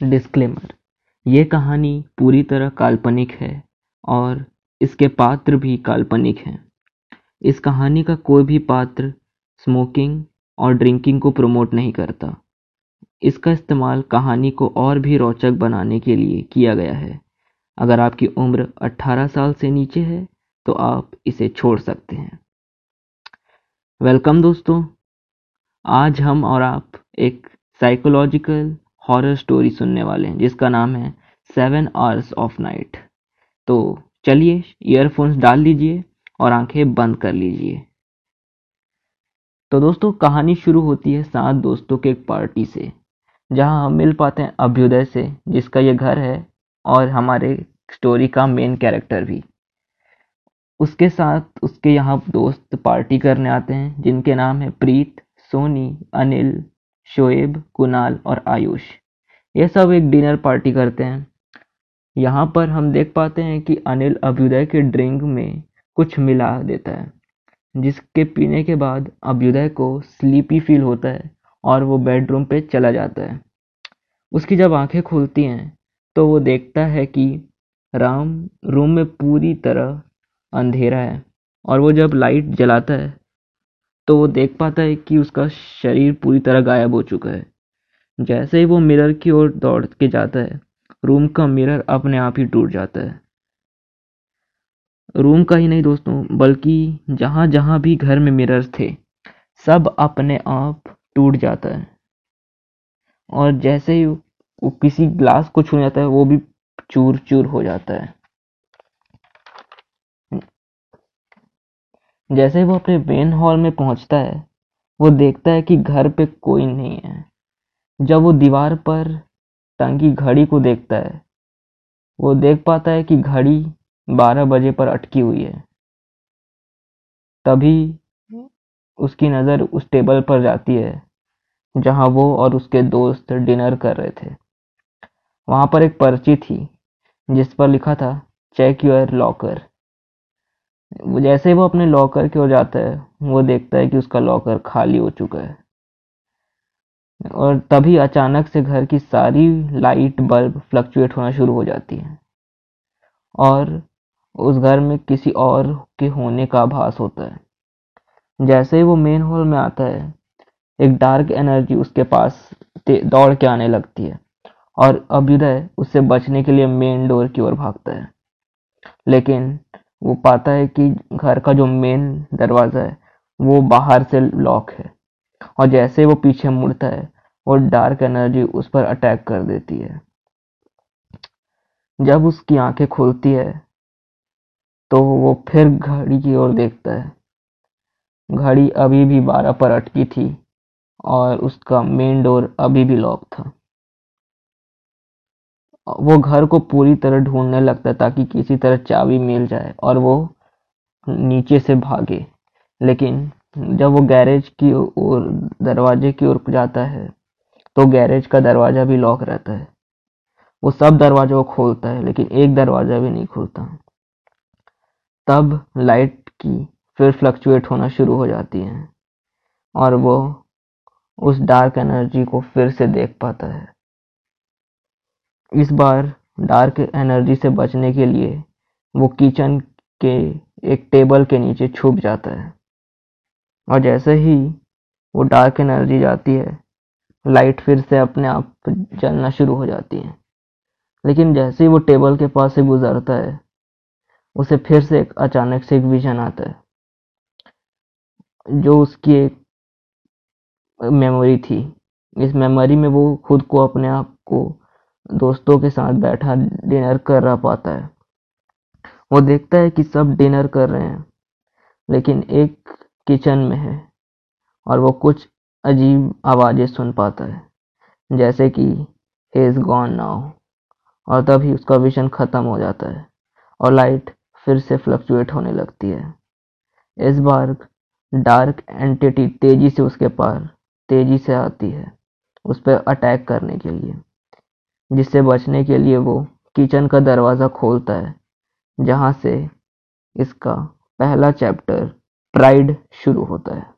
Disclaimer ये कहानी पूरी तरह काल्पनिक है और इसके पात्र भी काल्पनिक हैं। इस कहानी का कोई भी पात्र स्मोकिंग और ड्रिंकिंग को प्रमोट नहीं करता। इसका इस्तेमाल कहानी को और भी रोचक बनाने के लिए किया गया है। अगर आपकी उम्र 18 साल से नीचे है तो आप इसे छोड़ सकते हैं। वेलकम दोस्तों। आज हम और आप एक साइकोलॉजिकल हॉरर स्टोरी सुनने वाले हैं, जिसका नाम है सेवन आवर्स ऑफ़ नाइट तो चलिए ईयरफोन्स डाल लीजिए और आँखें बंद कर लीजिए। तो दोस्तों, कहानी शुरू होती है सात दोस्तों के एक पार्टी से, जहाँ हम मिल पाते हैं अभ्युदय से, जिसका ये घर है और हमारे स्टोरी का मेन कैरेक्टर भी। उसके साथ उसके यहाँ दोस्त पार्टी करने आते हैं, जिनके नाम है प्रीत, सोनी, अनिल, शोएब, कुणाल और आयुष। ये सब एक डिनर पार्टी करते हैं। यहाँ पर हम देख पाते हैं कि अनिल अभ्युदय के ड्रिंक में कुछ मिला देता है, जिसके पीने के बाद अभ्युदय को स्लीपी फील होता है और वो बेडरूम पे चला जाता है। उसकी जब आँखें खुलती हैं तो वो देखता है कि राम रूम में पूरी तरह अंधेरा है और वो जब लाइट जलाता है तो वो देख पाता है कि उसका शरीर पूरी तरह गायब हो चुका है। जैसे ही वो मिरर की ओर दौड़ के जाता है, रूम का मिरर अपने आप ही टूट जाता है। रूम का ही नहीं दोस्तों, बल्कि जहाँ जहाँ भी घर में मिरर्स थे, सब अपने आप टूट जाता है। और जैसे ही वो किसी ग्लास को छू जाता है, वो भी चूर चूर हो जाता है। जैसे वो अपने मेन हॉल में पहुँचता है, वो देखता है कि घर पे कोई नहीं है। जब वो दीवार पर टंगी घड़ी को देखता है, वो देख पाता है कि घड़ी बारह बजे पर अटकी हुई है। तभी उसकी नज़र उस टेबल पर जाती है, जहाँ वो और उसके दोस्त डिनर कर रहे थे। वहाँ पर एक पर्ची थी, जिस पर लिखा था चेक योर लॉकर जैसे वो अपने लॉकर की ओर जाता है, वो देखता है कि उसका लॉकर खाली हो चुका है। और तभी अचानक से घर की सारी लाइट बल्ब फ्लक्चुएट होना शुरू हो जाती है। और उस घर में किसी और के होने का आभास होता है। जैसे ही वो मेन हॉल में आता है, एक डार्क एनर्जी उसके पास दौड़ के आने लगती है और अभ्युदय उससे बचने के लिए मेन डोर की ओर भागता है। लेकिन वो पाता है कि घर का जो मेन दरवाज़ा है, वो बाहर से लॉक है। और जैसे वो पीछे मुड़ता है, वो डार्क एनर्जी उस पर अटैक कर देती है। जब उसकी आँखें खुलती है तो वो फिर घड़ी की ओर देखता है। घड़ी अभी भी बारह पर अटकी थी और उसका मेन डोर अभी भी लॉक था। वो घर को पूरी तरह ढूँढने लगता ताकि किसी तरह चाबी मिल जाए और वो नीचे से भागे, लेकिन जब वो गैरेज की ओर, दरवाजे की ओर जाता है तो गैरेज का दरवाज़ा भी लॉक रहता है। वो सब दरवाज़ा को खोलता है, लेकिन एक दरवाज़ा भी नहीं खुलता। तब लाइट की फिर फ्लक्चुएट होना शुरू हो जाती है, और वो उस डार्क एनर्जी को फिर से देख पाता है। इस बार डार्क एनर्जी से बचने के लिए वो किचन के, एक टेबल के नीचे छुप जाता है। और जैसे ही वो डार्क एनर्जी जाती है लाइट फिर से अपने आप जलना शुरू हो जाती है। लेकिन जैसे ही वो टेबल के पास से गुजरता है, उसे फिर से एक अचानक से एक विजन आता है, जो उसकी एक मेमोरी थी। इस मेमोरी में वो खुद को अपने आप को दोस्तों के साथ बैठा डिनर कर रहा पाता है। वो देखता है कि सब डिनर कर रहे हैं, लेकिन एक किचन में है और वो कुछ अजीब आवाज़ें सुन पाता है, जैसे कि ही इज़ गॉन नाउ और तभी उसका विजन ख़त्म हो जाता है और लाइट फिर से फ्लक्चुएट होने लगती है। इस बार डार्क एंटिटी तेज़ी से उसके पार, तेज़ी से आती है उस पर अटैक करने के लिए, जिससे बचने के लिए वो किचन का दरवाज़ा खोलता है, जहाँ से इसका पहला चैप्टर प्राइड शुरू होता है।